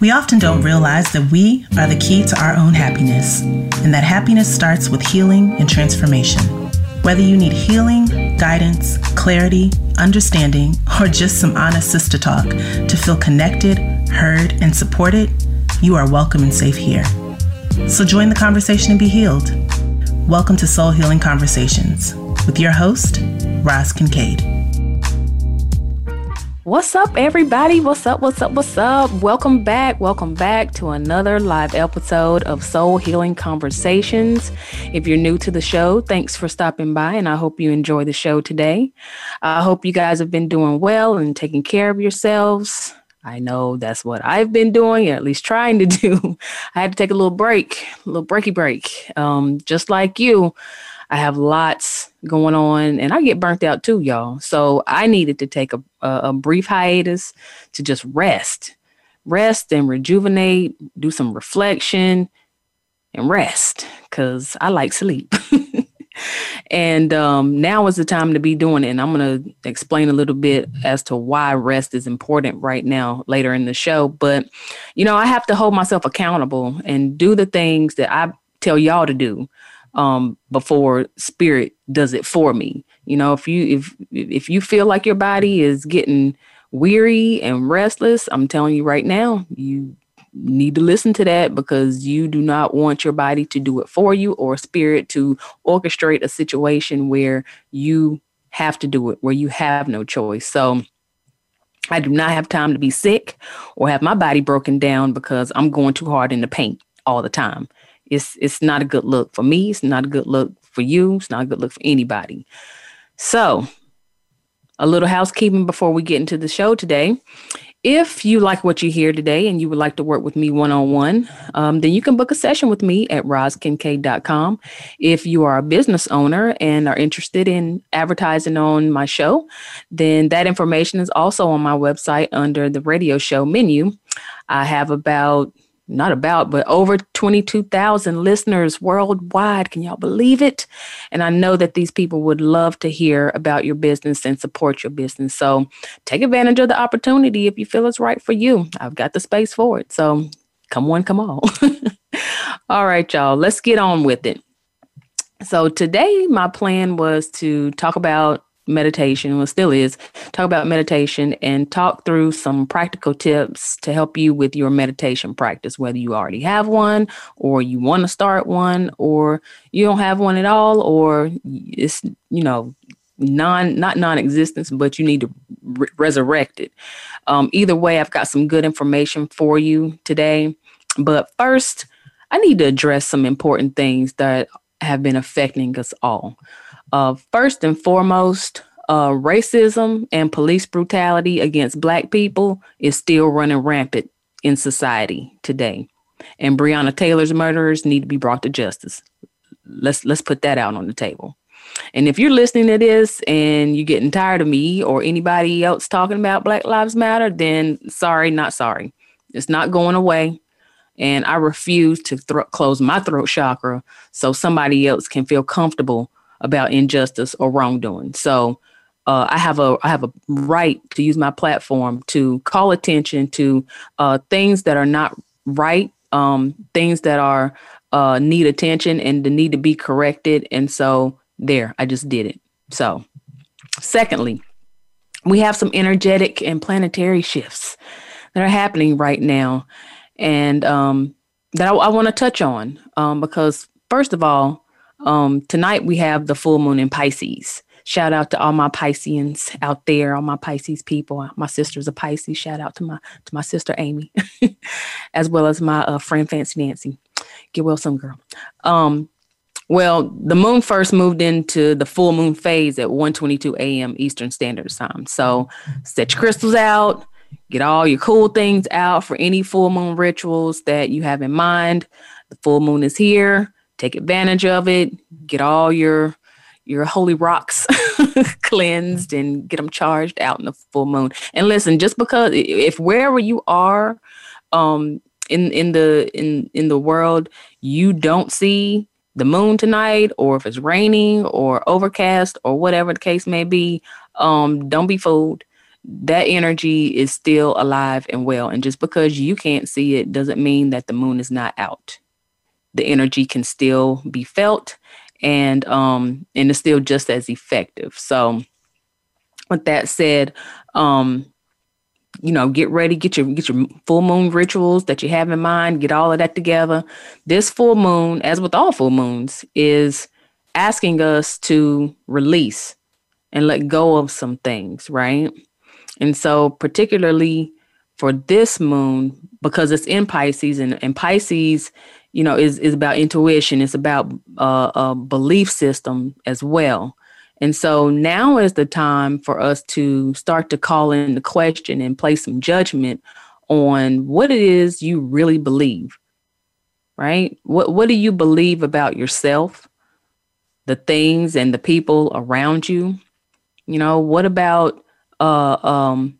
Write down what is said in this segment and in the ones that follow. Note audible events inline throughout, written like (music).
We often don't realize that we are the key to our own happiness, and that happiness starts with healing and transformation. Whether you need healing, guidance, clarity, understanding, or just some honest sister talk to feel connected, heard, and supported, you are welcome and safe here. So join the conversation and be healed. Welcome to Soul Healing Conversations with your host, Roz Kincaid. What's up, everybody? What's up? What's up? What's up? Welcome back. Welcome back to another live episode of Soul Healing Conversations. If you're new to the show, thanks for stopping by, and I hope you enjoy the show today. I hope you guys have been doing well and taking care of yourselves. I know that's what I've been doing, or at least trying to do. (laughs) I had to take a little break, a little breaky break. Um, just like you, I have lots going on and I get burnt out too, y'all. So I needed to take a, a, brief hiatus to just rest, rest and rejuvenate, do some reflection and rest because I like sleep. (laughs) and um, now is the time to be doing it. And I'm going to explain a little bit as to why rest is important right now later in the show. But, you know, I have to hold myself accountable and do the things that I tell y'all to do um, before spirit does it for me. You know, if you if if you feel like your body is getting weary and restless, I'm telling you right now, you need to listen to that because you do not want your body to do it for you or spirit to orchestrate a situation where you have to do it, where you have no choice. So I do not have time to be sick or have my body broken down because I'm going too hard in the paint all the time. It's it's not a good look for me. It's not a good look for you. It's not a good look for anybody. So, a little housekeeping before we get into the show today. If you like what you hear today and you would like to work with me one on one, then you can book a session with me at rozkincaid.com. If you are a business owner and are interested in advertising on my show, then that information is also on my website under the radio show menu. I have about not about, but over 22,000 listeners worldwide. Can y'all believe it? And I know that these people would love to hear about your business and support your business. So take advantage of the opportunity if you feel it's right for you. I've got the space for it. So come on, come on. (laughs) All right, y'all, let's get on with it. So today, my plan was to talk about meditation, well, still is, talk about meditation and talk through some practical tips to help you with your meditation practice, whether you already have one or you want to start one or you don't have one at all or it's, you know, non not non-existence but you need to re- resurrect it. Um, either way i've got some good information for you today but first i need to address some important things that have been affecting us all uh, first and foremost, uh, racism and police brutality against Black people is still running rampant in society today. And Breonna Taylor's murderers need to be brought to justice. Let's let's put that out on the table. And if you're listening to this and you're getting tired of me or anybody else talking about Black Lives Matter, then sorry, not sorry. It's not going away. And I refuse to close my throat chakra so somebody else can feel comfortable about injustice or wrongdoing. So uh, I have a I have a right to use my platform to call attention to uh, things that are not right, um, things that are uh, need attention and the need to be corrected. And so there, I just did it. So, secondly, we have some energetic and planetary shifts that are happening right now, and um, that I, I want to touch on um, because first of all, um, tonight we have the full moon in Pisces. Shout out to all my Pisceans out there, all my Pisces people. My sister's a Pisces. Shout out to my to my sister Amy, (laughs) as well as my uh, friend Fancy Nancy. Get well, some girl. Um, well, the moon first moved into the full moon phase at 1:22 a.m. Eastern Standard Time. So, set your crystals out, get all your cool things out for any full moon rituals that you have in mind. The full moon is here take advantage of it, get all your your holy rocks (laughs) cleansed and get them charged out in the full moon. And listen, just because if wherever you are um in in the in in the world you don't see the moon tonight or if it's raining or overcast or whatever the case may be, um don't be fooled. that energy is still alive and well. And just because you can't see it doesn't mean that the moon is not out. The energy can still be felt and um and it's still just as effective. So with that said, um you know, get ready, get your get your full moon rituals that you have in mind, get all of that together. This full moon, as with all full moons, is asking us to release and let go of some things, right? And so, particularly for this moon, because it's in Pisces, and, and Pisces, you know, is is about intuition. It's about uh, a belief system as well. And so now is the time for us to start to call in the question and place some judgment on what it is you really believe. Right? What what do you believe about yourself, the things and the people around you? You know, what about uh, um,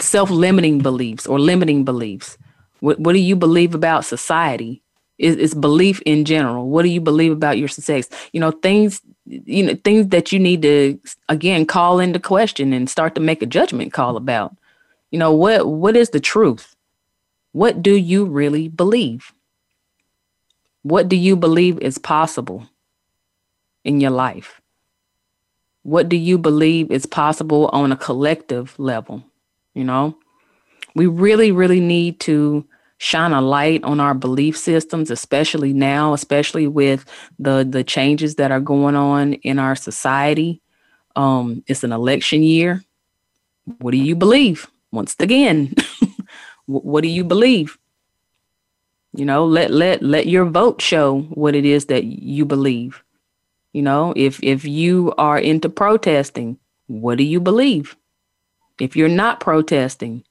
self-limiting beliefs or limiting beliefs? What what do you believe about society? Is, belief in general? What do you believe about your success? You know, things you know things that you need to again call into question and start to make a judgment call about you know what what is the truth what do you really believe what do you believe is possible in your life what do you believe is possible on a collective level you know we really really need to shine a light on our belief systems, especially now, especially with the the changes that are going on in our society. Um, it's an election year. What do you believe? Once again, (laughs) what do you believe? You know, let let let your vote show what it is that you believe. You know, if if you are into protesting, what do you believe? If you're not protesting,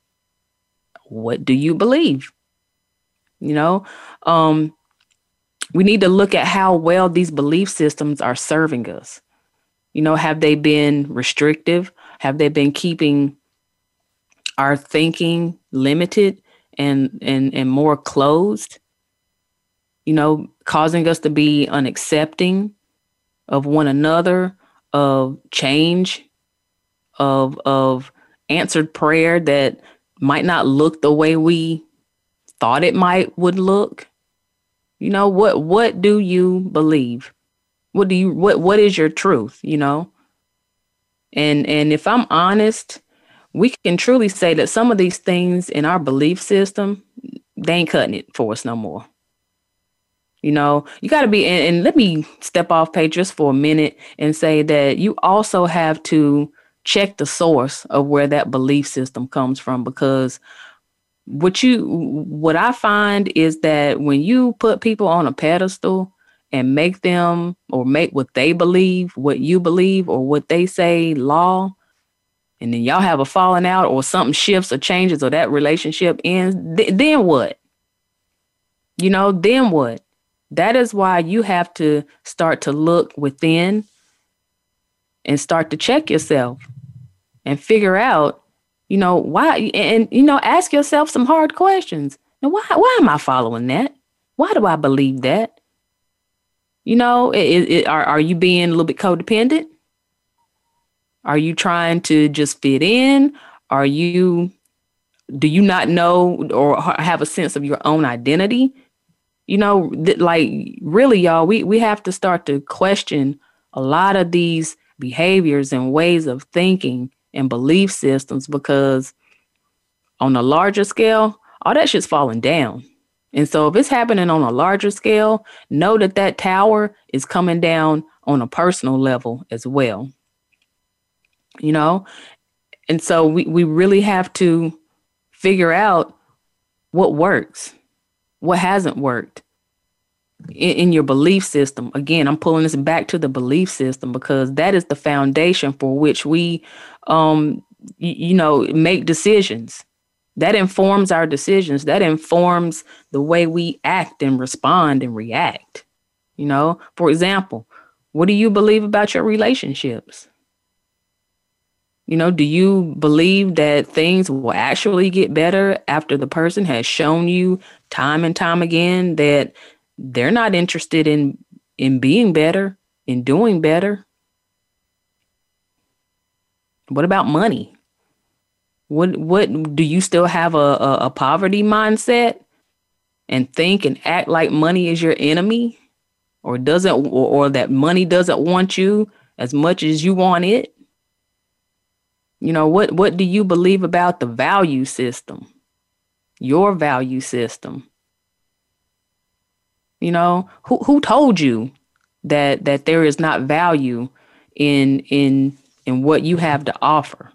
what do you believe? You know, um, we need to look at how well these belief systems are serving us. You know, have they been restrictive? Have they been keeping our thinking limited and and and more closed? You know, causing us to be unaccepting of one another, of change, of of answered prayer that might not look the way we thought it might would look. You know what what do you believe? What do you what what is your truth you know? And and if i'm honest we can truly say that some of these things in our belief system they ain't cutting it for us no more. You know you got to be and, and let me step off page just for a minute and say that you also have to check the source of where that belief system comes from because what you what I find is that when you put people on a pedestal and make them or make what they believe, what you believe, or what they say law, and then y'all have a falling out or something shifts or changes or that relationship ends, th- then what? You know, then what? That is why you have to start to look within and start to check yourself and figure out you know, why? And, you know, ask yourself some hard questions. Now, why, why am I following that? Why do I believe that? You know, it, it, are, are you being a little bit codependent? Are you trying to just fit in? Are you, do you not know or have a sense of your own identity? You know, th- like really, y'all, we, we have to start to question a lot of these behaviors and ways of thinking and belief systems because on a larger scale, all that shit's falling down. And so if it's happening on a larger scale, know that that tower is coming down on a personal level as well. You know? And so we, we really have to figure out what works, what hasn't worked in, in your belief system. Again, I'm pulling this back to the belief system because that is the foundation for which we um, y- you know, make decisions. That informs our decisions. That informs the way we act and respond and react. You know, for example, what do you believe about your relationships? You know, do you believe that things will actually get better after the person has shown you time and time again that they're not interested in in being better, in doing better? What about money? What what do you still have a, a, a poverty mindset and think and act like money is your enemy? Or doesn't or, or that money doesn't want you as much as you want it? You know, what what do you believe about the value system? Your value system. You know, who who told you that that there is not value in in in what you have to offer?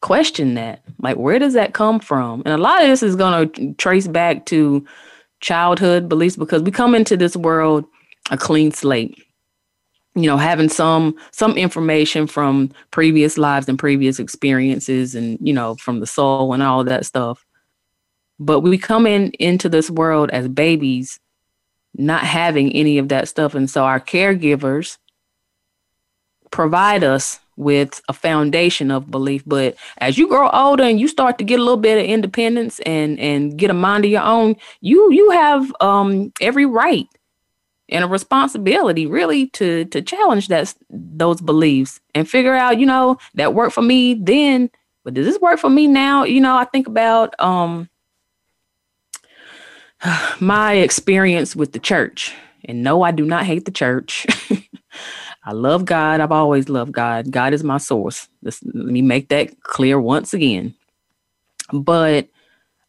Question that. Like where does that come from? And a lot of this is going to trace back to childhood beliefs because we come into this world a clean slate you know having some some information from previous lives and previous experiences and you know from the soul and all that stuff but we come in into this world as babies not having any of that stuff. And so our caregivers provide us with a foundation of belief. But as you grow older and you start to get a little bit of independence and and get a mind of your own you you have um every right and a responsibility really to to challenge that those beliefs and figure out you know that worked for me then but does this work for me now? You know i think about um (sighs) my experience with the church and no i do not hate the church. (laughs) I love god. I've always loved god. God is my source. Let's, let me make that clear once again. But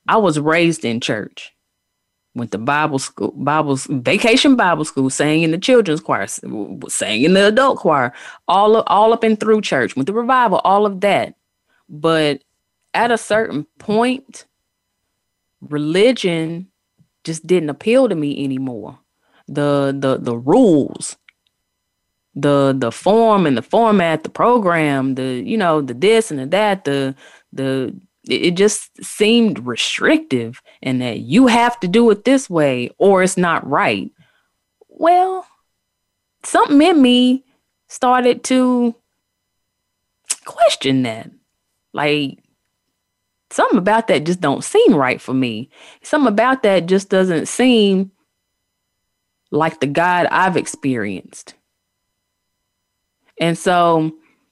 i was raised in church went to Bible school, Bible vacation Bible school, sang in the children's choir, sang in the adult choir, all all up and through church, went to revival, all of that. But at a certain point, religion just didn't appeal to me anymore. The the the rules, the the form and the format, the program, the you know the this and the that, the the it just seemed restrictive and that you have to do it this way or it's not right. Well, something in me started to question that. Like something about that just don't seem right for me. Something about that just doesn't seem like the God I've experienced. And so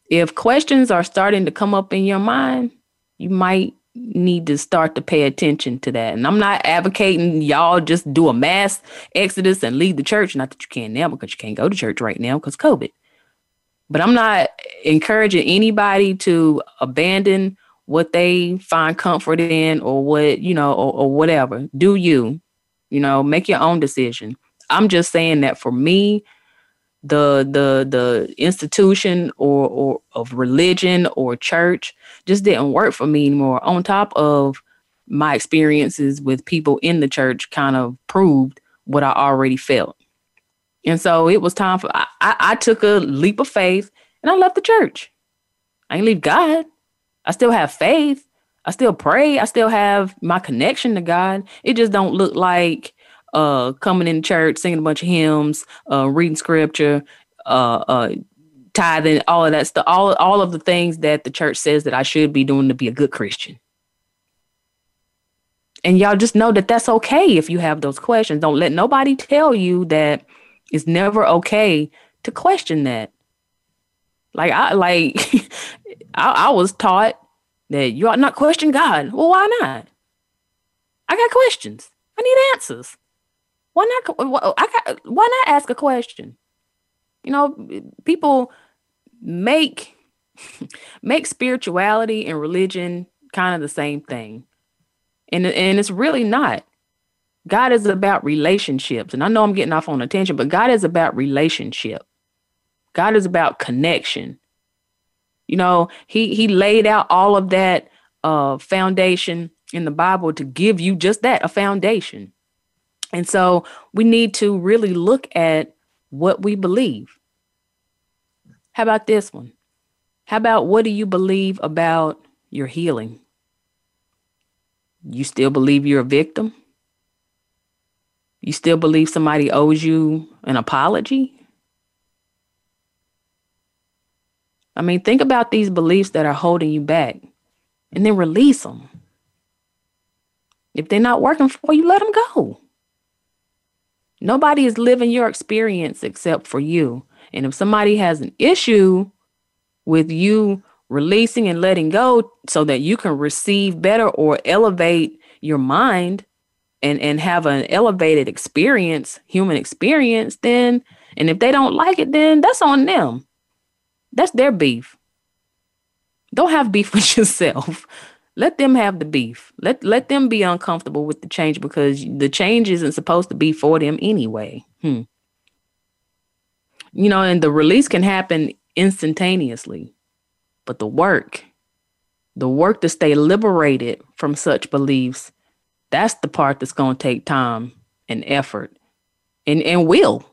if questions are starting to come up in your mind, you might need to start to pay attention to that. And I'm not advocating y'all just do a mass exodus and leave the church. Not that you can now because you can't go to church right now because COVID. But I'm not encouraging anybody to abandon what they find comfort in or what, you know, or, or whatever. Do you, you know, make your own decision. I'm just saying that for me, the the the institution or or of religion or church just didn't work for me anymore on top of my experiences with people in the church kind of proved what i already felt and so it was time for i, I, took a leap of faith and i left the church i ain't leave god i still have faith i still pray i still have my connection to god it just don't look like uh, coming in church, singing a bunch of hymns, uh, reading scripture, uh, uh, tithing, all of that stuff, all all of the things that the church says that I should be doing to be a good Christian. And y'all just know that that's okay if you have those questions. Don't let nobody tell you that it's never okay to question that. Like I like (laughs) I, I was taught that you ought not question God. Well, why not? I got questions. I need answers. Why not? I got, why not ask a question? You know, people make (laughs) make spirituality and religion kind of the same thing. And and it's really not. God is about relationships. And I know I'm getting off on attention, but God is about relationship. God is about connection. You know, he he laid out all of that uh foundation in the Bible to give you just that, a foundation. And so we need to really look at what we believe. How about this one? How about what do you believe about your healing? You still believe you're a victim? You still believe somebody owes you an apology? I mean, think about these beliefs that are holding you back and then release them. If they're not working for you, let them go. Nobody is living your experience except for you. And if somebody has an issue with you releasing and letting go so that you can receive better or elevate your mind and and have an elevated experience, human experience, then and if they don't like it, then that's on them. That's their beef. Don't have beef (laughs) with yourself. Let them have the beef. Let let them be uncomfortable with the change because the change isn't supposed to be for them anyway. Hmm. You know, and the release can happen instantaneously. But the work, the work to stay liberated from such beliefs, that's the part that's going to take time and effort and, and will.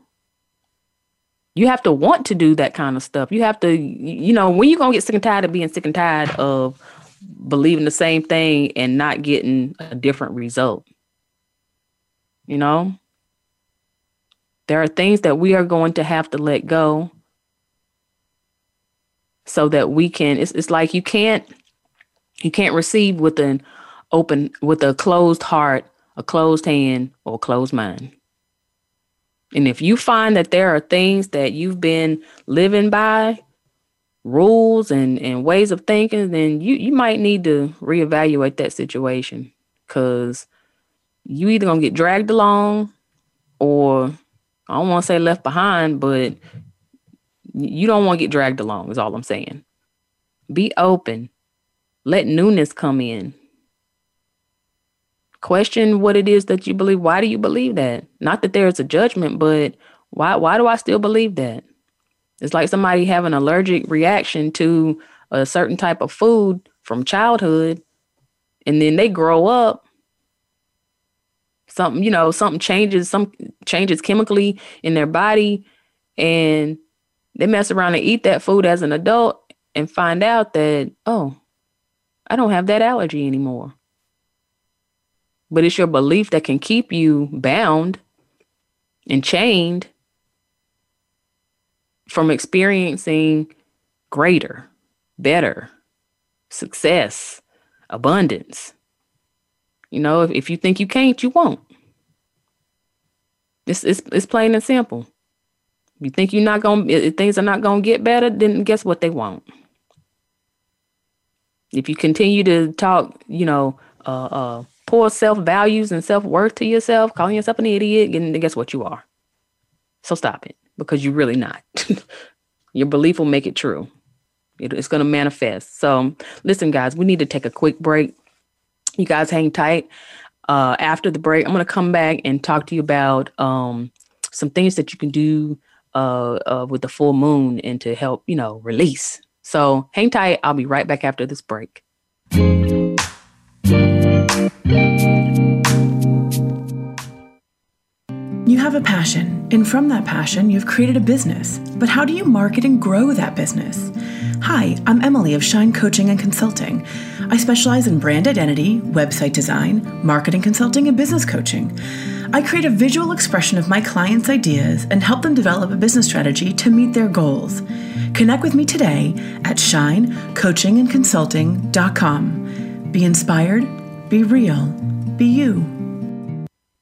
You have to want to do that kind of stuff. You have to, you know, when you're to get sick and tired of being sick and tired of believing the same thing and not getting a different result. You know? There are things that we are going to have to let go so that we can it's, it's like you can't you can't receive with an open with a closed heart, a closed hand, or a closed mind. And if you find that there are things that you've been living by, rules and, and ways of thinking, then you, you might need to reevaluate that situation because you either gonna get dragged along or I don't want to say left behind, but you don't want to get dragged along, is all I'm saying. Be open. Let newness come in. Question what it is that you believe. Why do you believe that? Not that there's a judgment, but why why do I still believe that? It's like somebody having an allergic reaction to a certain type of food from childhood, and then they grow up. Something, you know, something changes, some changes chemically in their body, and they mess around and eat that food as an adult and find out that, oh, I don't have that allergy anymore. But it's your belief that can keep you bound and chained from experiencing greater, better success, abundance. You know, if, if you think you can't, you won't. It's, it's, it's plain and simple. You think you're not going to, things are not going to get better, then guess what they won't. If you continue to talk, you know, uh, uh, poor self values and self worth to yourself, calling yourself an idiot, and guess what you are. So stop it because you're really not. (laughs) Your belief will make it true. It, it's going to manifest. So listen, guys, we need to take a quick break. You guys hang tight. Uh, after the break, I'm going to come back and talk to you about um, some things that you can do uh, uh, with the full moon and to help, you know, release. So hang tight. I'll be right back after this break. Have a passion, and from that passion, you've created a business. But how do you market and grow that business? Hi, I'm Emily of Shine Coaching and Consulting. I specialize in brand identity, website design, marketing consulting, and business coaching. I create a visual expression of my clients' ideas and help them develop a business strategy to meet their goals. Connect with me today at shinecoachingandconsulting.com. Be inspired, be real, be you.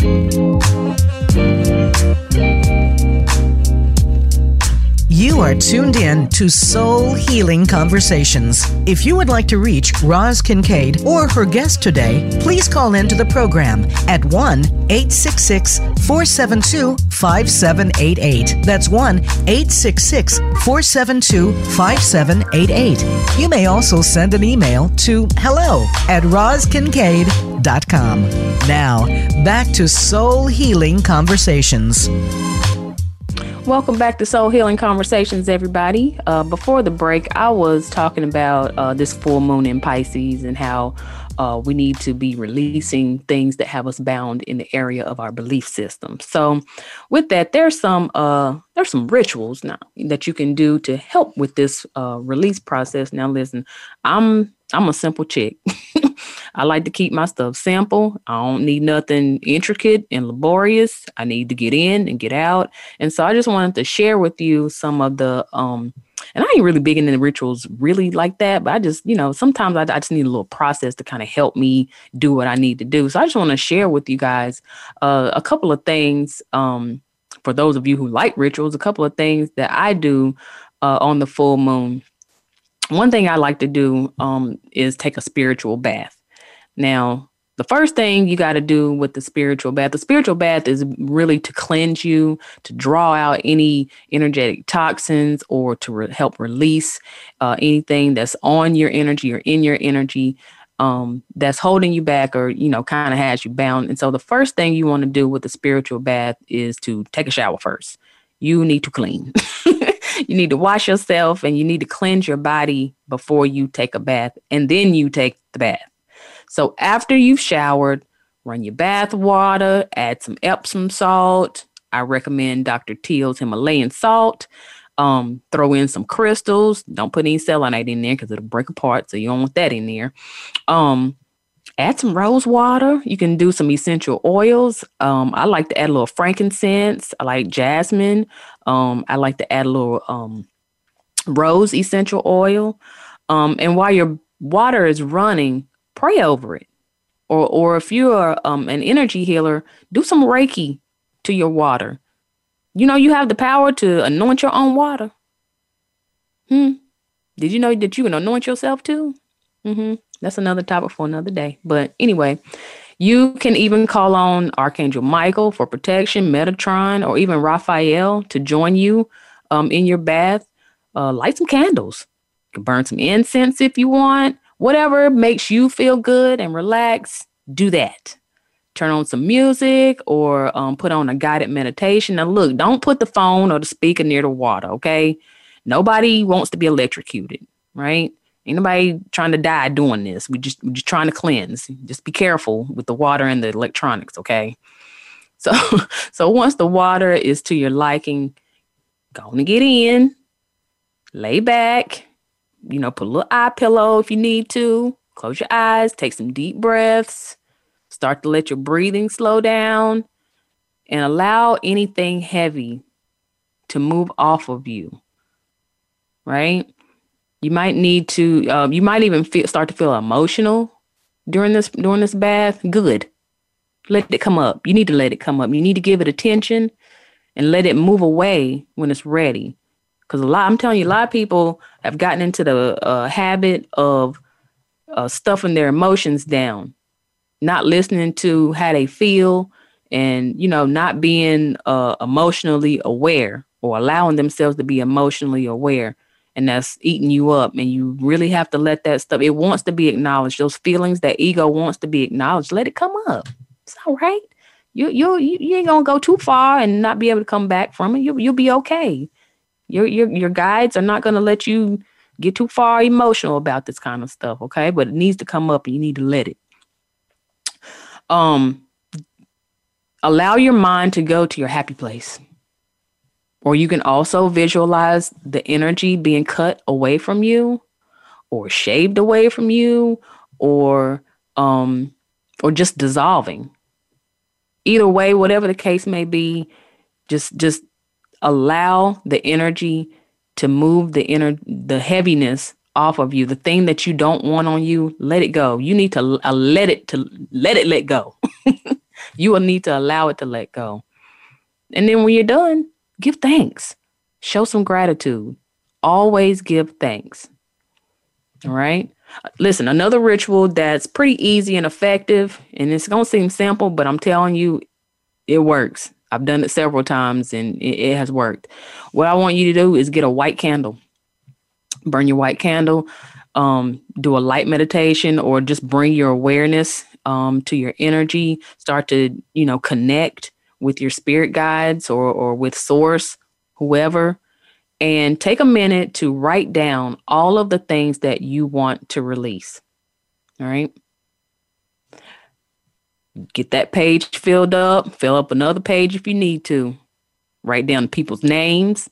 You are tuned in to Soul Healing Conversations. If you would like to reach Roz Kincaid or her guest today, please call into the program at 1 866 472 5788. That's 1 866 472 5788. You may also send an email to hello at rozkincaid.com. Now, back to Soul Healing Conversations. Welcome back to Soul Healing Conversations, everybody. Uh, before the break, I was talking about uh, this full moon in Pisces and how uh, we need to be releasing things that have us bound in the area of our belief system. So, with that, there's some uh, there's some rituals now that you can do to help with this uh, release process. Now, listen, I'm I'm a simple chick. (laughs) I like to keep my stuff simple. I don't need nothing intricate and laborious. I need to get in and get out. And so I just wanted to share with you some of the um and I ain't really big into rituals really like that, but I just, you know, sometimes I, I just need a little process to kind of help me do what I need to do. So I just want to share with you guys uh, a couple of things um, for those of you who like rituals, a couple of things that I do uh, on the full moon. One thing I like to do um, is take a spiritual bath. Now, the first thing you got to do with the spiritual bath, the spiritual bath is really to cleanse you, to draw out any energetic toxins, or to re- help release uh, anything that's on your energy or in your energy um, that's holding you back or, you know, kind of has you bound. And so the first thing you want to do with the spiritual bath is to take a shower first. You need to clean. (laughs) you need to wash yourself and you need to cleanse your body before you take a bath and then you take the bath. So after you've showered, run your bath water, add some Epsom salt. I recommend Dr. Teal's Himalayan salt. Um, throw in some crystals. Don't put any selenite in there because it'll break apart. So you don't want that in there. Um, add some rose water. You can do some essential oils. Um, I like to add a little frankincense. I like jasmine. Um, I like to add a little um, rose essential oil. Um, and while your water is running, pray over it. Or, or if you're um, an energy healer, do some Reiki to your water. You know, you have the power to anoint your own water. Hmm. Did you know that you can anoint yourself too? Mm-hmm. That's another topic for another day. But anyway, you can even call on Archangel Michael for protection, Metatron, or even Raphael to join you um, in your bath. Uh, light some candles. You can burn some incense if you want. Whatever makes you feel good and relax, do that. Turn on some music or um, put on a guided meditation. Now, look, don't put the phone or the speaker near the water, okay? Nobody wants to be electrocuted, right? Ain't nobody trying to die doing this. We just we just trying to cleanse. Just be careful with the water and the electronics, okay? (laughs) So so once the water is to your liking, go to get in, lay back, you know, put a little eye pillow if you need to. Close your eyes, take some deep breaths, start to let your breathing slow down, and allow anything heavy to move off of you. Right? You might need to. Uh, you might even feel, start to feel emotional during this during this bath. Good. Let it come up. You need to let it come up. You need to give it attention and let it move away when it's ready. Because a lot, I'm telling you, a lot of people have gotten into the uh, habit of uh, stuffing their emotions down, not listening to how they feel, and you know, not being uh, emotionally aware or allowing themselves to be emotionally aware. And that's eating you up. And you really have to let that stuff, it wants to be acknowledged. Those feelings that ego wants to be acknowledged, let it come up. It's all right. You, you, you ain't gonna go too far and not be able to come back from it. You, you'll be okay. Your your your guides are not going to let you get too far emotional about this kind of stuff, okay? But it needs to come up and you need to let it. Um allow your mind to go to your happy place. Or you can also visualize the energy being cut away from you or shaved away from you or um or just dissolving. Either way, whatever the case may be, just just allow the energy to move the inner the heaviness off of you the thing that you don't want on you let it go. You need to uh, let it to let it let go. (laughs) You will need to allow it to let go. And then when you're done give thanks. Show some gratitude. Always give thanks. All right? Listen another ritual that's pretty easy and effective and it's going to seem simple but i'm telling you it works I've done it several times and it, it has worked. What I want you to do is get a white candle, burn your white candle, um, do a light meditation, or just bring your awareness um, to your energy. Start to, you know, connect with your spirit guides or, or with source, whoever, and take a minute to write down all of the things that you want to release. All right get that page filled up, fill up another page if you need to. Write down people's names,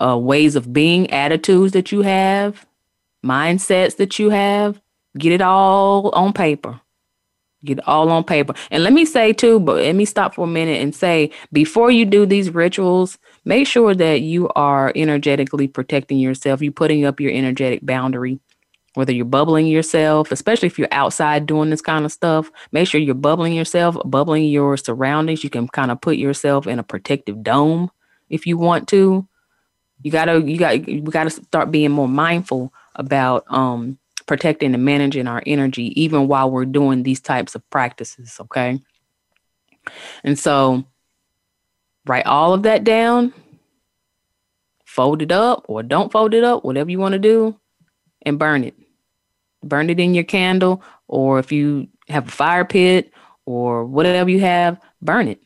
uh, ways of being, attitudes that you have, mindsets that you have. Get it all on paper. Get it all on paper. And let me say too, but let me stop for a minute and say before you do these rituals, make sure that you are energetically protecting yourself. You're putting up your energetic boundary whether you're bubbling yourself, especially if you're outside doing this kind of stuff, make sure you're bubbling yourself, bubbling your surroundings. You can kind of put yourself in a protective dome if you want to. You gotta, you got, we gotta start being more mindful about um, protecting and managing our energy, even while we're doing these types of practices. Okay. And so, write all of that down, fold it up, or don't fold it up, whatever you want to do, and burn it burn it in your candle, or if you have a fire pit or whatever you have, burn it.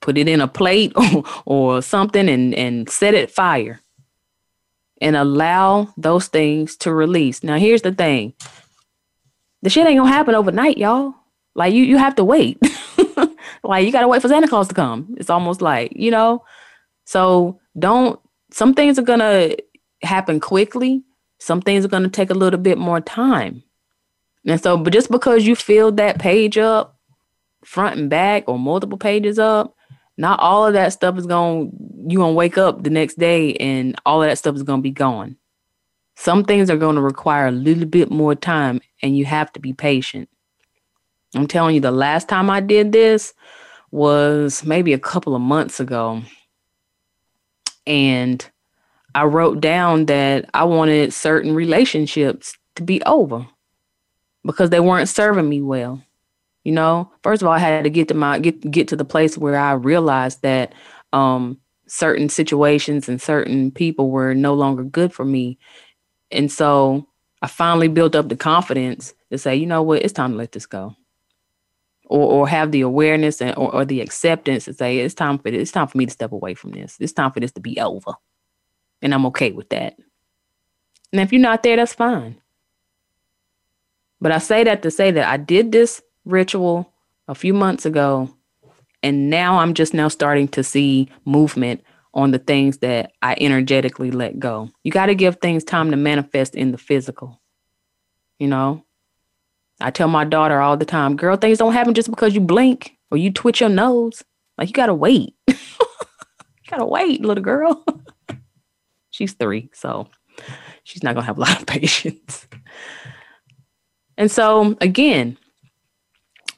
Put it in a plate or, (laughs) or something and, and set it fire and allow those things to release. Now, here's the thing the shit ain't gonna happen overnight, y'all. Like, you, you have to wait. (laughs) like, you gotta wait for Santa Claus to come. It's almost like, you know? So, don't, some things are gonna happen quickly some things are going to take a little bit more time. And so, but just because you filled that page up, front and back, or multiple pages up, not all of that stuff is going, you're going to wake up the next day and all of that stuff is going to be gone. Some things are going to require a little bit more time and you have to be patient. I'm telling you, the last time I did this was maybe a couple of months ago. And I wrote down that I wanted certain relationships to be over because they weren't serving me well. You know, first of all, I had to get to my get get to the place where I realized that um, certain situations and certain people were no longer good for me, and so I finally built up the confidence to say, you know what, it's time to let this go, or or have the awareness and or, or the acceptance to say it's time for it's time for me to step away from this. It's time for this to be over. And I'm okay with that. And if you're not there, that's fine. But I say that to say that I did this ritual a few months ago, and now I'm just now starting to see movement on the things that I energetically let go. You got to give things time to manifest in the physical. You know, I tell my daughter all the time, girl, things don't happen just because you blink or you twitch your nose. Like, you got to wait. (laughs) you got to wait, little girl. (laughs) She's three, so she's not gonna have a lot of (laughs) patience. And so again,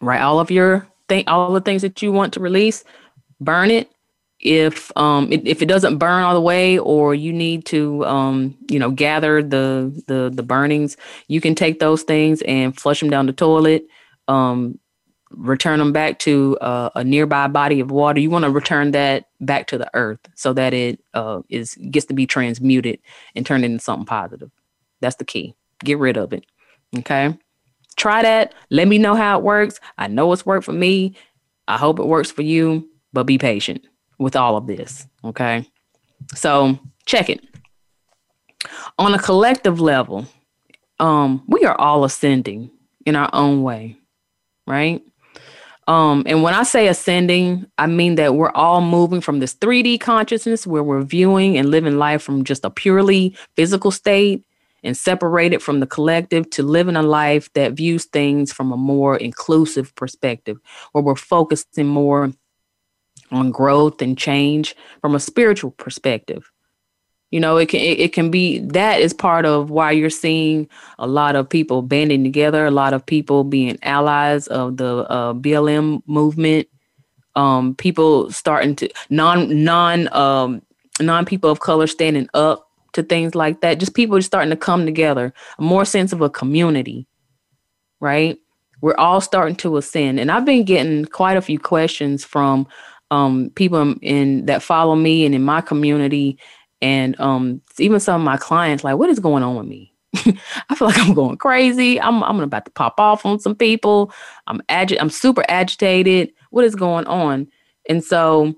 write all of your thing, all the things that you want to release, burn it. If um it, if it doesn't burn all the way, or you need to um you know gather the the the burnings, you can take those things and flush them down the toilet. Um, return them back to uh, a nearby body of water, you want to return that back to the earth so that it uh, is gets to be transmuted and turned into something positive. That's the key. Get rid of it. Okay. Try that. Let me know how it works. I know it's worked for me. I hope it works for you, but be patient with all of this. Okay. So check it. On a collective level, um, we are all ascending in our own way, right? Um, and when I say ascending, I mean that we're all moving from this 3D consciousness where we're viewing and living life from just a purely physical state and separated from the collective to living a life that views things from a more inclusive perspective, where we're focusing more on growth and change from a spiritual perspective. You know, it can it, it can be that is part of why you're seeing a lot of people banding together, a lot of people being allies of the uh, BLM movement. Um, people starting to non non um, non people of color standing up to things like that. Just people starting to come together, a more sense of a community, right? We're all starting to ascend, and I've been getting quite a few questions from um, people in that follow me and in my community and um, even some of my clients like what is going on with me? (laughs) I feel like i'm going crazy. I'm, I'm about to pop off on some people. I'm agi- i'm super agitated. What is going on? And so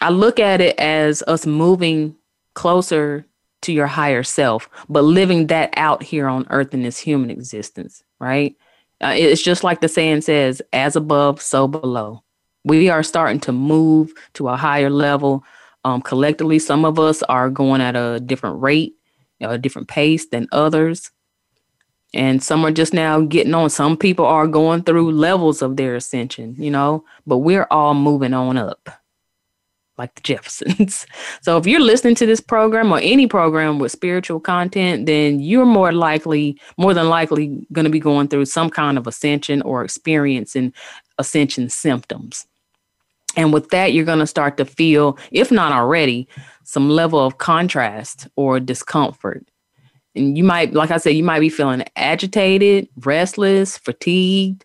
i look at it as us moving closer to your higher self but living that out here on earth in this human existence right? Uh, it's just like the saying says as above so below. We are starting to move to a higher level um, collectively, some of us are going at a different rate, you know, a different pace than others. And some are just now getting on. Some people are going through levels of their ascension, you know, but we're all moving on up like the (laughs) Jeffersons. so if you're listening to this program or any program with spiritual content, then you're more likely, more than likely, going to be going through some kind of ascension or experiencing ascension symptoms. And with that, you're going to start to feel, if not already, some level of contrast or discomfort. And you might, like I said, you might be feeling agitated, restless, fatigued,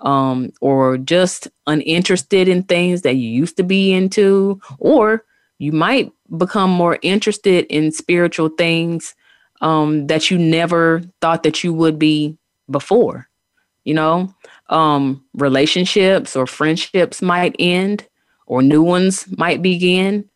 um, or just uninterested in things that you used to be into, or you might become more interested in spiritual things um, that you never thought that you would be before. You know, um, relationships or friendships might end or new ones might begin.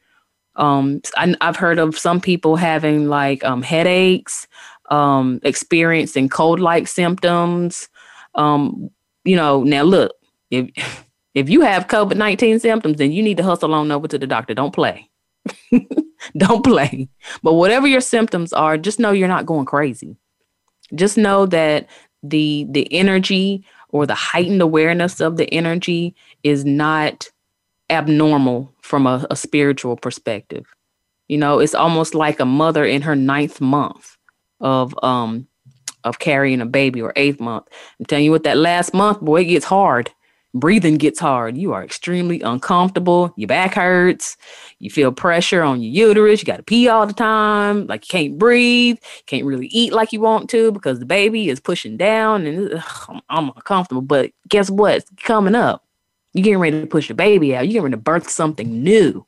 Um, I, have heard of some people having like um, headaches, um, experiencing cold-like symptoms. Um, you know, now look, if (laughs) if you have COVID nineteen symptoms, then you need to hustle on over to the doctor. Don't play, (laughs) don't play. But whatever your symptoms are, just know you're not going crazy. Just know that the the energy or the heightened awareness of the energy is not abnormal from a, a spiritual perspective. You know, it's almost like a mother in her ninth month of um of carrying a baby or eighth month. I'm telling you what, that last month, boy, it gets hard. Breathing gets hard. You are extremely uncomfortable. Your back hurts. You feel pressure on your uterus. You got to pee all the time. Like you can't breathe. You can't really eat like you want to because the baby is pushing down and ugh, I'm uncomfortable. But guess what? It's coming up. You're getting ready to push the baby out. You're getting ready to birth something new.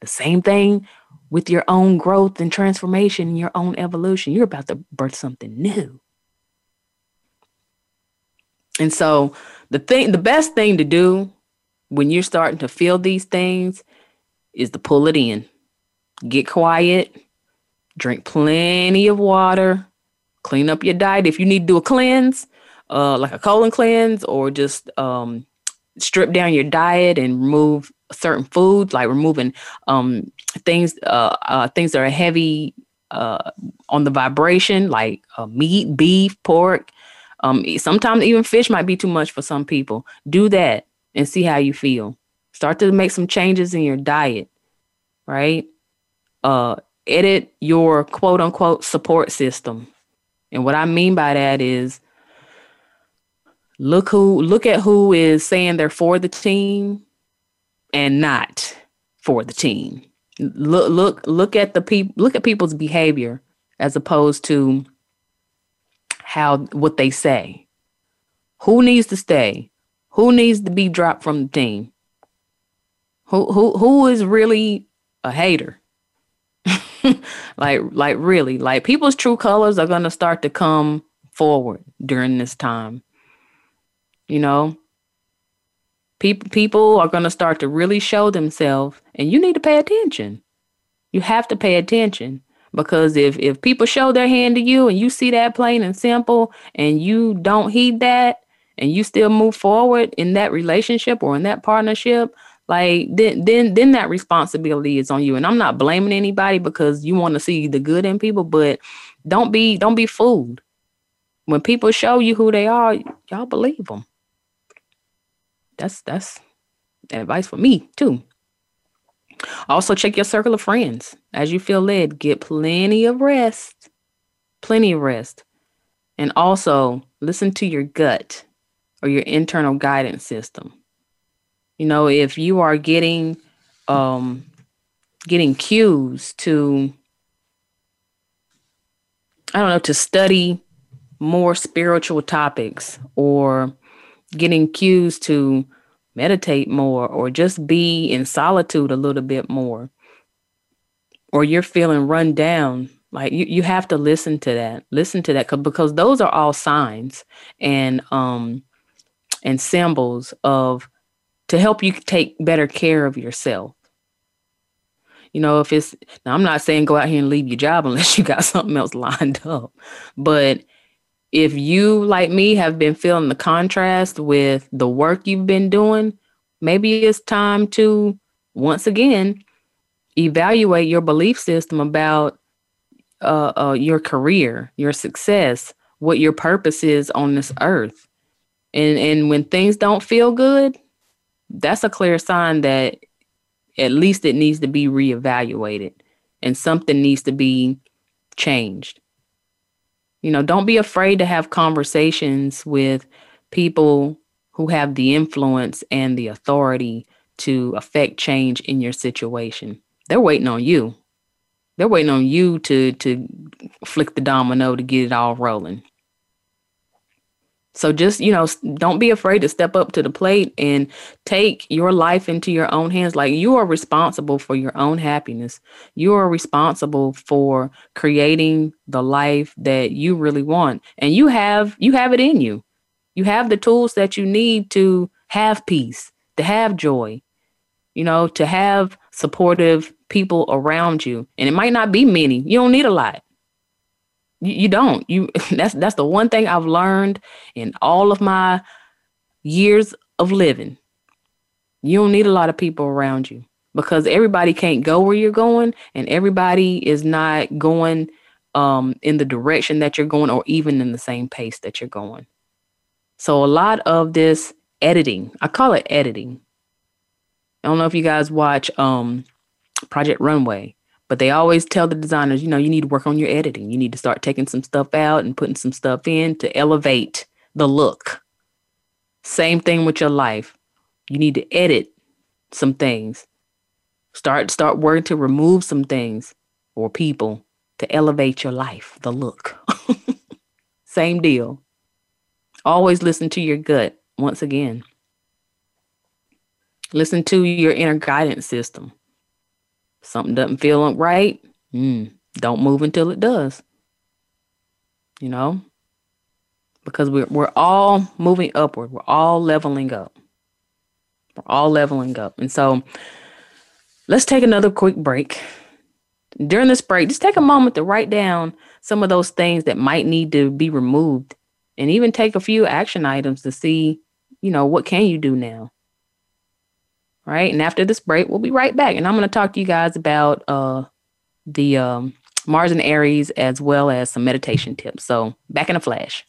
The same thing with your own growth and transformation and your own evolution. You're about to birth something new. And so the thing the best thing to do when you're starting to feel these things is to pull it in. Get quiet, drink plenty of water, clean up your diet. If you need to do a cleanse, uh, like a colon cleanse or just um, strip down your diet and remove certain foods, like removing um, things uh, uh, things that are heavy uh, on the vibration, like uh, meat, beef, pork. Um, sometimes even fish might be too much for some people. Do that and see how you feel. Start to make some changes in your diet, right? Uh, edit your quote unquote support system. And what I mean by that is look who look at who is saying they're for the team and not for the team. Look look look at the people look at people's behavior as opposed to how what they say. Who needs to stay? Who needs to be dropped from the team? Who who who is really a hater? (laughs) like like really like people's true colors are going to start to come forward during this time you know? People people are going to start to really show themselves and you need to pay attention. You have to pay attention because if if people show their hand to you and you see that plain and simple and you don't heed that and you still move forward in that relationship or in that partnership like then then then that responsibility is on you. And i'm not blaming anybody because you want to see the good in people but don't be don't be fooled. When people show you who they are y'all believe them that's that's Advice for me too. Also, check your circle of friends as you feel led. Get plenty of rest, plenty of rest. And also, listen to your gut or your internal guidance system. You know, if you are getting um getting cues to I don't know, to study more spiritual topics or getting cues to meditate more or just be in solitude a little bit more. Or you're feeling run down like you, you have to listen to that listen to that because those are all signs and um and symbols of to help you take better care of yourself. You know if it's now i'm not saying go out here and leave your job unless you got (laughs) something else lined up but if you, like me, have been feeling the contrast with the work you've been doing, maybe it's time to once again evaluate your belief system about uh, uh, your career, your success, what your purpose is on this earth. And and when things don't feel good, that's a clear sign that at least it needs to be reevaluated and something needs to be changed. You know, don't be afraid to have conversations with people who have the influence and the authority to affect change in your situation. They're waiting on you. They're waiting on you to to flick the domino to get it all rolling. So just, you know, don't be afraid to step up to the plate and take your life into your own hands. Like you are responsible for your own happiness. You are responsible for creating the life that you really want. And you have you have it in you. You have the tools that you need to have peace, to have joy, you know, to have supportive people around you. And it might not be many. You don't need a lot. You, you don't. You (laughs) that's that's the one thing I've learned in all of my years of living. You don't need a lot of people around you because everybody can't go where you're going and everybody is not going um, in the direction that you're going or even in the same pace that you're going. So a lot of this editing, I call it editing. I don't know if you guys watch um, Project Runway. But they always tell the designers, you know, you need to work on your editing. You need to start taking some stuff out and putting some stuff in to elevate the look. Same thing with your life. You need to edit some things. Start start working to remove some things or people to elevate your life, the look. (laughs) Same deal. Always listen to your gut once again. Listen to your inner guidance system something doesn't feel right, mm, don't move until it does. You know? Because we're we're all moving upward. We're all leveling up. We're all leveling up. And so let's take another quick break. During this break, just take a moment to write down some of those things that might need to be removed and even take a few action items to see, you know, what can you do now? Right? And after this break, we'll be right back. And I'm going to talk to you guys about uh, the um, Mars and Aries as well as some meditation tips. So back in a flash.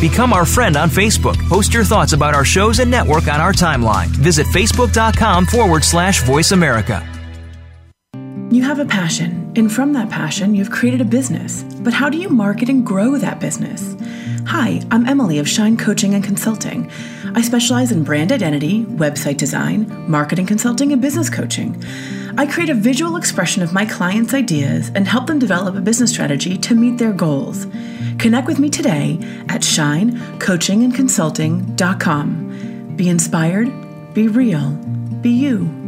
Become our friend on Facebook. Post your thoughts about our shows and network on our timeline. Visit facebook.com forward slash voice America. You have a passion, and from that passion, you've created a business. But how do you market and grow that business? Hi, I'm Emily of Shine Coaching and Consulting. I specialize in brand identity, website design, marketing consulting, and business coaching. I create a visual expression of my clients' ideas and help them develop a business strategy to meet their goals. Connect with me today at shinecoachingandconsulting.com. Be inspired, be real, be you.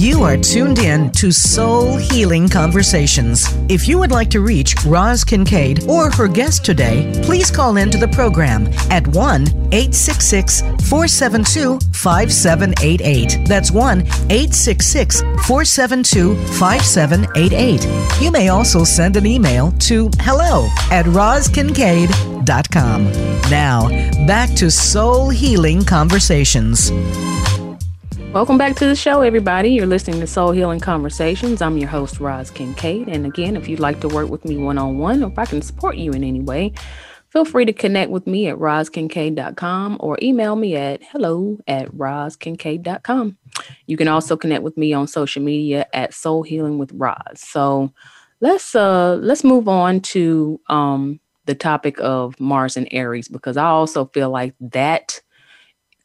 You are tuned in to Soul Healing Conversations. If you would like to reach Roz Kincaid or her guest today, please call into the program at 1 866 472 5788. That's 1 866 472 5788. You may also send an email to hello at rozkincaid.com. Now, back to Soul Healing Conversations. Welcome back to the show, everybody. You're listening to Soul Healing Conversations. I'm your host, Roz Kincaid. And again, if you'd like to work with me one on one, or if I can support you in any way, feel free to connect with me at rozkincaid.com or email me at hello at rozkincaid.com. You can also connect with me on social media at Soul Healing with Roz. So let's uh let's move on to um the topic of Mars and Aries because I also feel like that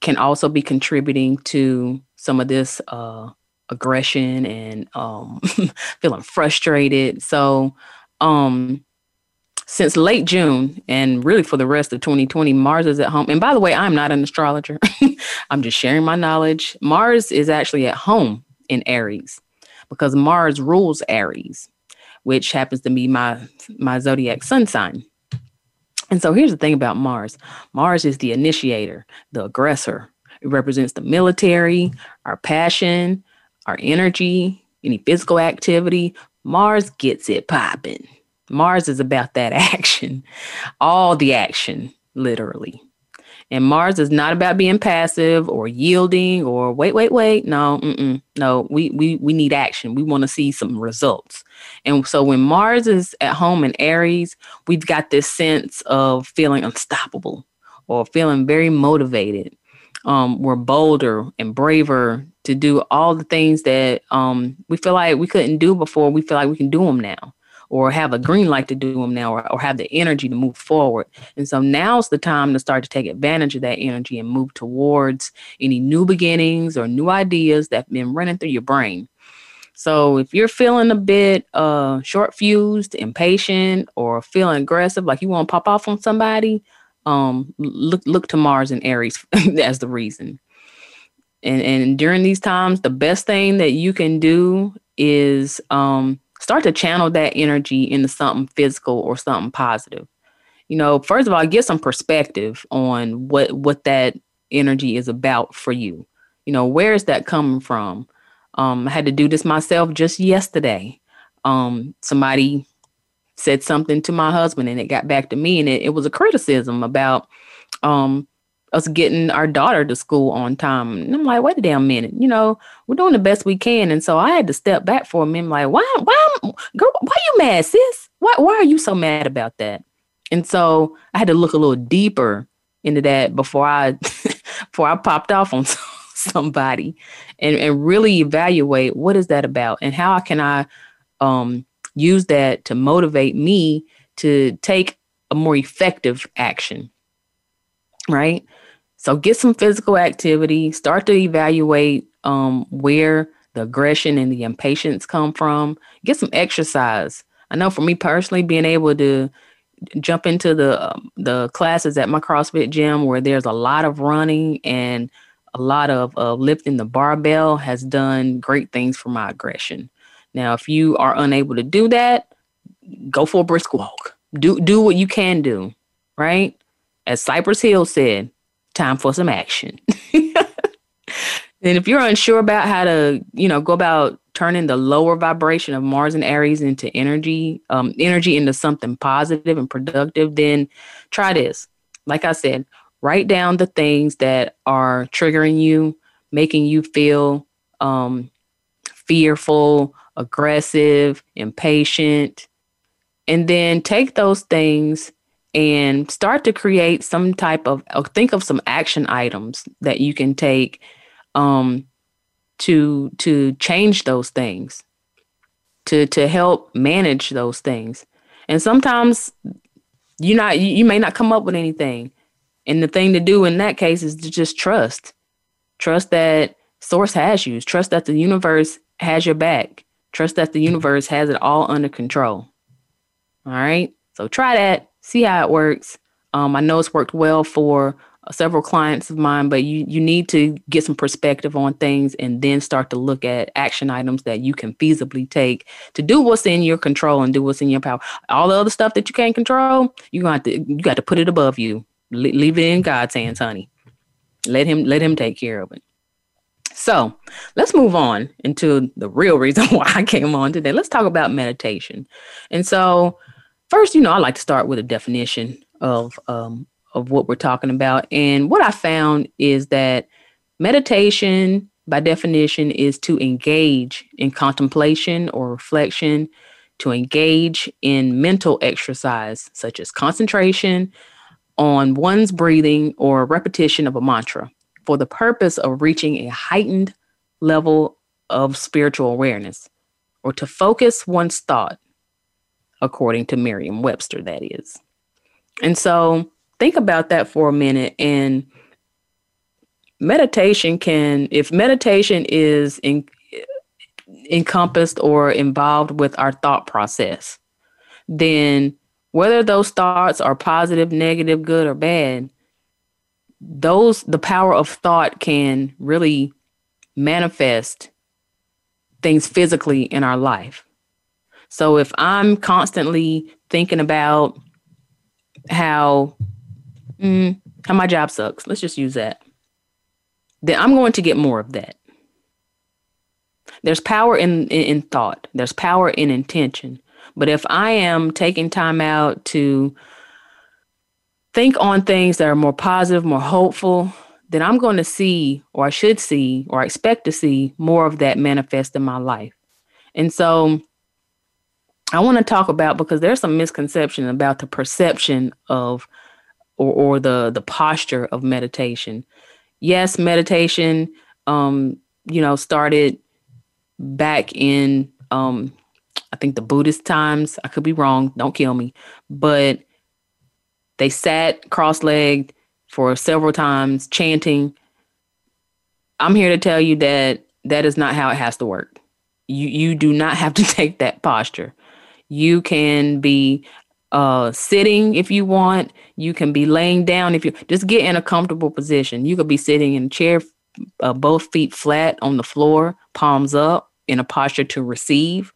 can also be contributing to some of this uh, aggression and um, (laughs) feeling frustrated. So, um, since late June and really for the rest of 2020, Mars is at home. And by the way, I'm not an astrologer. (laughs) I'm just sharing my knowledge. Mars is actually at home in Aries because Mars rules Aries, which happens to be my my zodiac sun sign. And so here's the thing about Mars. Mars is the initiator, the aggressor, it represents the military, our passion, our energy, any physical activity. Mars gets it popping. Mars is about that (laughs) action, all the action, literally. And Mars is not about being passive or yielding or wait, wait, wait. No, no, we, we, we need action. We want to see some results. And so when Mars is at home in Aries, we've got this sense of feeling unstoppable or feeling very motivated um, we're bolder and braver to do all the things that um, we feel like we couldn't do before. We feel like we can do them now, or have a green light to do them now, or, or have the energy to move forward. And so now's the time to start to take advantage of that energy and move towards any new beginnings or new ideas that have been running through your brain. So if you're feeling a bit uh, short fused, impatient, or feeling aggressive, like you want to pop off on somebody, um, look look to Mars and Aries (laughs) as the reason. And and during these times, the best thing that you can do is um, start to channel that energy into something physical or something positive. You know, first of all, get some perspective on what what that energy is about for you. You know, where is that coming from? Um, I had to do this myself just yesterday. Um, somebody said something to my husband and it got back to me and it, it was a criticism about um us getting our daughter to school on time. And I'm like, wait a damn minute, you know, we're doing the best we can. And so I had to step back for a minute, like, why, why, girl, why are you mad, sis? Why, why are you so mad about that? And so I had to look a little deeper into that before I, (laughs) before I popped off on (laughs) somebody, and and really evaluate what is that about and how can I, um, use that to motivate me to take a more effective action. Right? So get some physical activity, start to evaluate um, where the aggression and the impatience come from. Get some exercise. I know for me personally, being able to jump into the um, the classes at my CrossFit gym where there's a lot of running and a lot of uh, lifting the barbell has done great things for my aggression. Now, if you are unable to do that, go for a brisk walk. Do do what you can do, right? As Cypress Hill said, time for some action. (laughs) and if you're unsure about how to, you know, go about turning the lower vibration of Mars and Aries into energy, um, energy into something positive and productive, then try this. Like I said, write down the things that are triggering you, making you feel um, fearful, aggressive, impatient, and then take those things and start to create some type of think of some action items that you can take um, to to change those things to to help manage those things. And sometimes you not you, you may not come up with anything. And the thing to do in that case is to just trust. Trust that source has you. Trust that the universe has your back trust that the universe has it all under control all right so try that see how it works um, i know it's worked well for several clients of mine, but you you need to get some perspective on things and then start to look at action items that you can feasibly take to do what's in your control and do what's in your power. All the other stuff that you can't control, you got to you got to put it above you. leave it in God's hands, honey. Let him let him take care of it. So let's move on into the real reason (laughs) why I came on today. Let's talk about meditation. And so, first, you know, I like to start with a definition of um, of what we're talking about. And what I found is that meditation, by definition, is to engage in contemplation or reflection, to engage in mental exercise, such as concentration on one's breathing or repetition of a mantra for the purpose of reaching a heightened level of spiritual awareness or to focus one's thought, according to Merriam Webster, that is. And so think about that for a minute and meditation can if meditation is in, encompassed or involved with our thought process then whether those thoughts are positive negative good or bad those the power of thought can really manifest things physically in our life so if i'm constantly thinking about how mm, how my job sucks. Let's just use that. Then I'm going to get more of that. There's power in, in, in thought. There's power in intention. But if I am taking time out to think on things that are more positive, more hopeful, then I'm going to see, or I should see, or I expect to see more of that manifest in my life. And so I want to talk about because there's some misconception about the perception of or, or the the posture of meditation. Yes, meditation, um, you know, started back in um, I think the Buddhist times. I could be wrong. Don't kill me, but they sat cross-legged for several times, chanting. I'm here to tell you that that is not how it has to work. You you do not have to (laughs) take that posture. You can be uh, sitting if you want. You can be laying down if you just get in a comfortable position. You could be sitting in a chair, uh, both feet flat on the floor, palms up, in a posture to receive.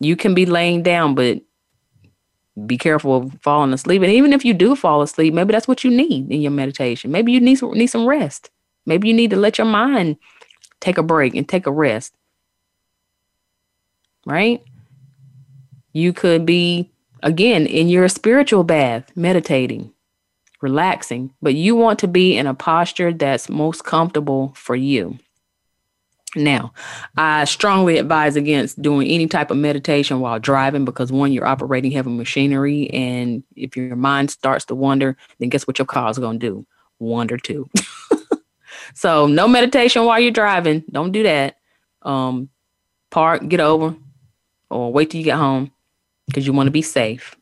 You can be laying down, but be careful of falling asleep. And even if you do fall asleep, maybe that's what you need in your meditation. Maybe you need some, need some rest. Maybe you need to let your mind take a break and take a rest. Right? You could be Again, in your spiritual bath, meditating, relaxing, but you want to be in a posture that's most comfortable for you. Now, I strongly advise against doing any type of meditation while driving because one, you're operating heavy machinery, and if your mind starts to wander, then guess what your car is going to do? Wander too. (laughs) so, no meditation while you're driving. Don't do that. Um, park, get over, or wait till you get home because you want to be safe.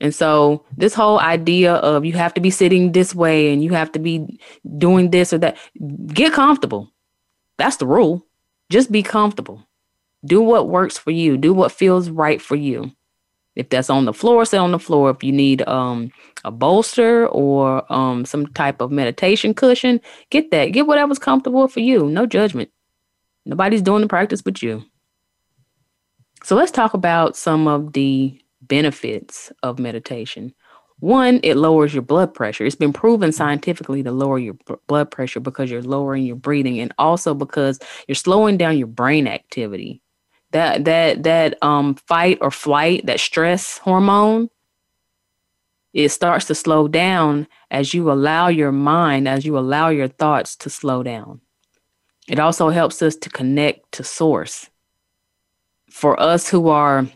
And so, this whole idea of you have to be sitting this way and you have to be doing this or that, get comfortable. That's the rule. Just be comfortable. Do what works for you, do what feels right for you. If that's on the floor, sit on the floor. If you need um, a bolster or um, some type of meditation cushion, get that. Get whatever's comfortable for you. No judgment. Nobody's doing the practice but you. So let's talk about some of the benefits of meditation. One, it lowers your blood pressure. It's been proven scientifically to lower your b- blood pressure because you're lowering your breathing and also because you're slowing down your brain activity. That that that um fight or flight, that stress hormone, it starts to slow down as you allow your mind, as you allow your thoughts to slow down. It also helps us to connect to source. For us who are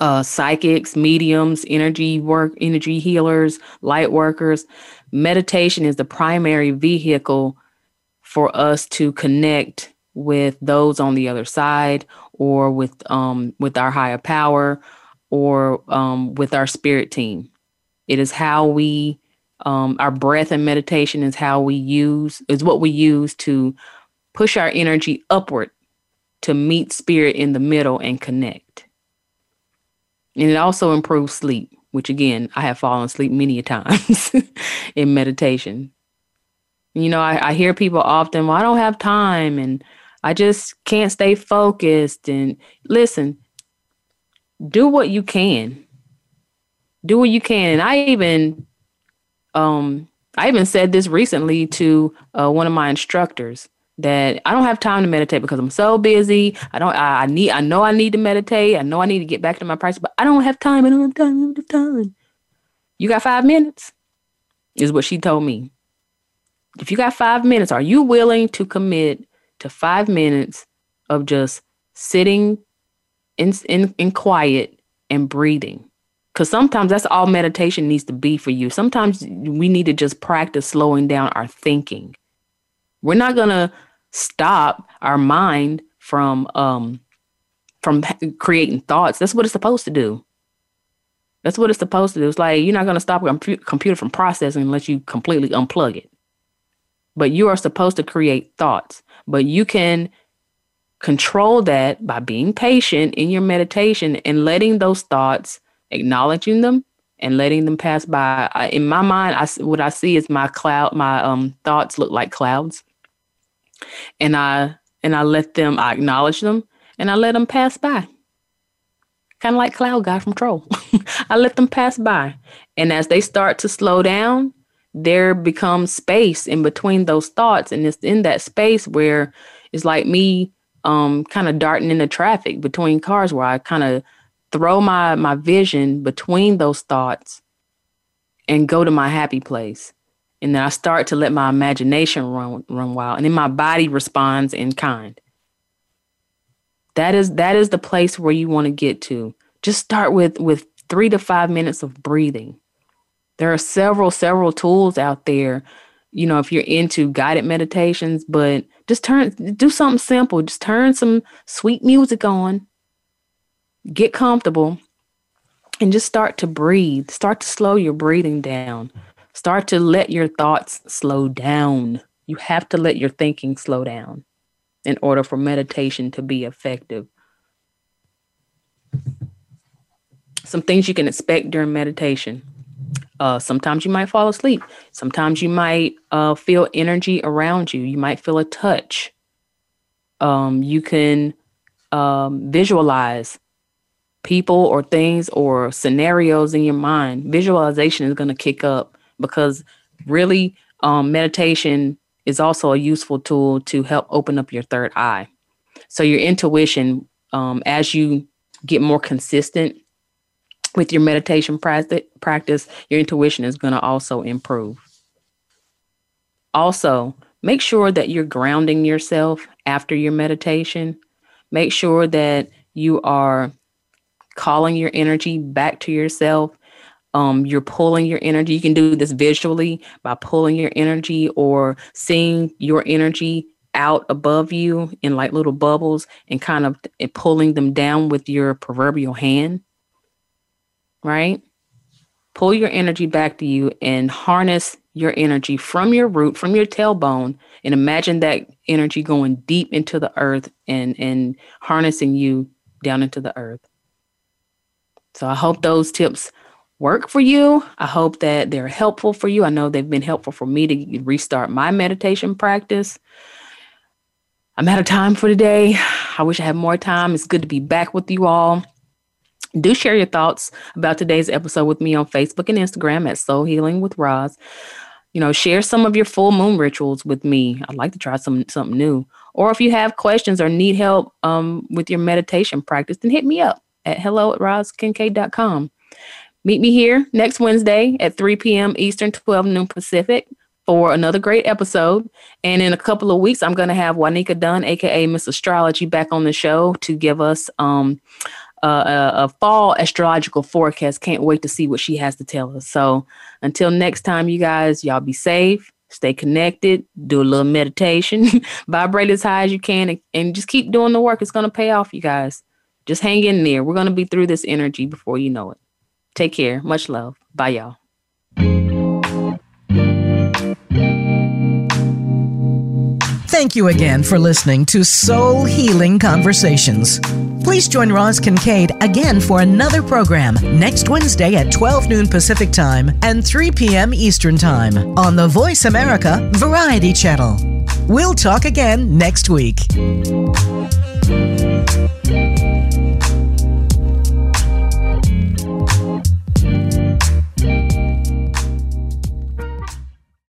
uh, psychics, mediums, energy work, energy healers, light workers. Meditation is the primary vehicle for us to connect with those on the other side, or with um, with our higher power, or um, with our spirit team. It is how we um, our breath and meditation is how we use is what we use to push our energy upward to meet spirit in the middle and connect. And it also improves sleep, which again, I have fallen asleep many a times (laughs) in meditation. You know, I, I hear people often, well, I don't have time and I just can't stay focused. And listen, do what you can. Do what you can. And I even um I even said this recently to uh, one of my instructors that I don't have time to meditate because I'm so busy. I don't I, I, need I know I need to meditate. I know I need to get back to my practice, but I don't have time. I don't have time. I don't have time. You got five minutes? Is what she told me. If you got five minutes, are you willing to commit to five minutes of just sitting in in, in quiet and breathing? Because sometimes that's all meditation needs to be for you. Sometimes we need to just practice slowing down our thinking. We're not gonna stop our mind from um from creating thoughts. That's what it's supposed to do. That's what it's supposed to do. It's like you're not going to stop a computer from processing unless you completely unplug it. But you are supposed to create thoughts. But you can control that by being patient in your meditation and letting those thoughts, acknowledging them and letting them pass by. I, in my mind, I, what I see is my cloud, my um, thoughts look like clouds and I and I let them, I acknowledge them, and I let them pass by. Kind of like Cloud Guy from Troll. (laughs) I let them pass by, and as they start to slow down, there becomes space in between those thoughts, and it's in that space where it's like me, um, kind of darting into traffic between cars, where I kind of throw my my vision between those thoughts and go to my happy place and then I start to let my imagination run run wild, and then my body responds in kind. That is that is the place where you want to get to. Just start with with three to five minutes of breathing. There are several several tools out there. You know, if you're into guided meditations, but just turn do something simple. Just turn some sweet music on. Get comfortable and just start to breathe. Start to slow your breathing down. Start to let your thoughts slow down. You have to let your thinking slow down in order for meditation to be effective. Some things you can expect during meditation. Uh, sometimes you might fall asleep. Sometimes you might uh, feel energy around you. You might feel a touch. Um, you can um, visualize people or things or scenarios in your mind. Visualization is going to kick up because really um, meditation is also a useful tool to help open up your third eye. So your intuition, um, as you get more consistent with your meditation practice, your intuition is going to also improve. Also, make sure that you're grounding yourself after your meditation. Make sure that you are calling your energy back to yourself um, you're pulling your energy. You can do this visually by pulling your energy or seeing your energy out above you in like little bubbles and kind of pulling them down with your proverbial hand. Right? Pull your energy back to you and harness your energy from your root, from your tailbone, and imagine that energy going deep into the earth and, and harnessing you down into the earth. So I hope those tips work for you. I hope that they're helpful for you. I know they've been helpful for me to restart my meditation practice. I'm out of time for today. I wish I had more time. It's good to be back with you all. Do share your thoughts about today's episode with me on Facebook and Instagram at Soul Healing with Roz. You know, share some of your full moon rituals with me. I'd like to try some something new. Or if you have questions or need help um, with your meditation practice, then hit me up at hello at rozkincaid.com. Meet me here next Wednesday at 3 p.m. Eastern, 12 noon Pacific for another great episode. And in a couple of weeks, I'm going to have Juanika Dunn, aka Miss Astrology, back on the show to give us um, a, a, fall astrological forecast. Can't wait to see what she has to tell us. So until next time, you guys, y'all be safe, stay connected, do a little meditation, (laughs) vibrate as high as you can, and, and just keep doing the work. It's going to pay off, you guys. Just hang in there. We're going to be through this energy before you know it. Take care. Much love. Bye, y'all. Thank you again for listening to Soul Healing Conversations. Please join Roz Kincaid again for another program next Wednesday at 12 noon Pacific Time and 3 p.m. Eastern Time on the Voice America Variety Channel. We'll talk again next week.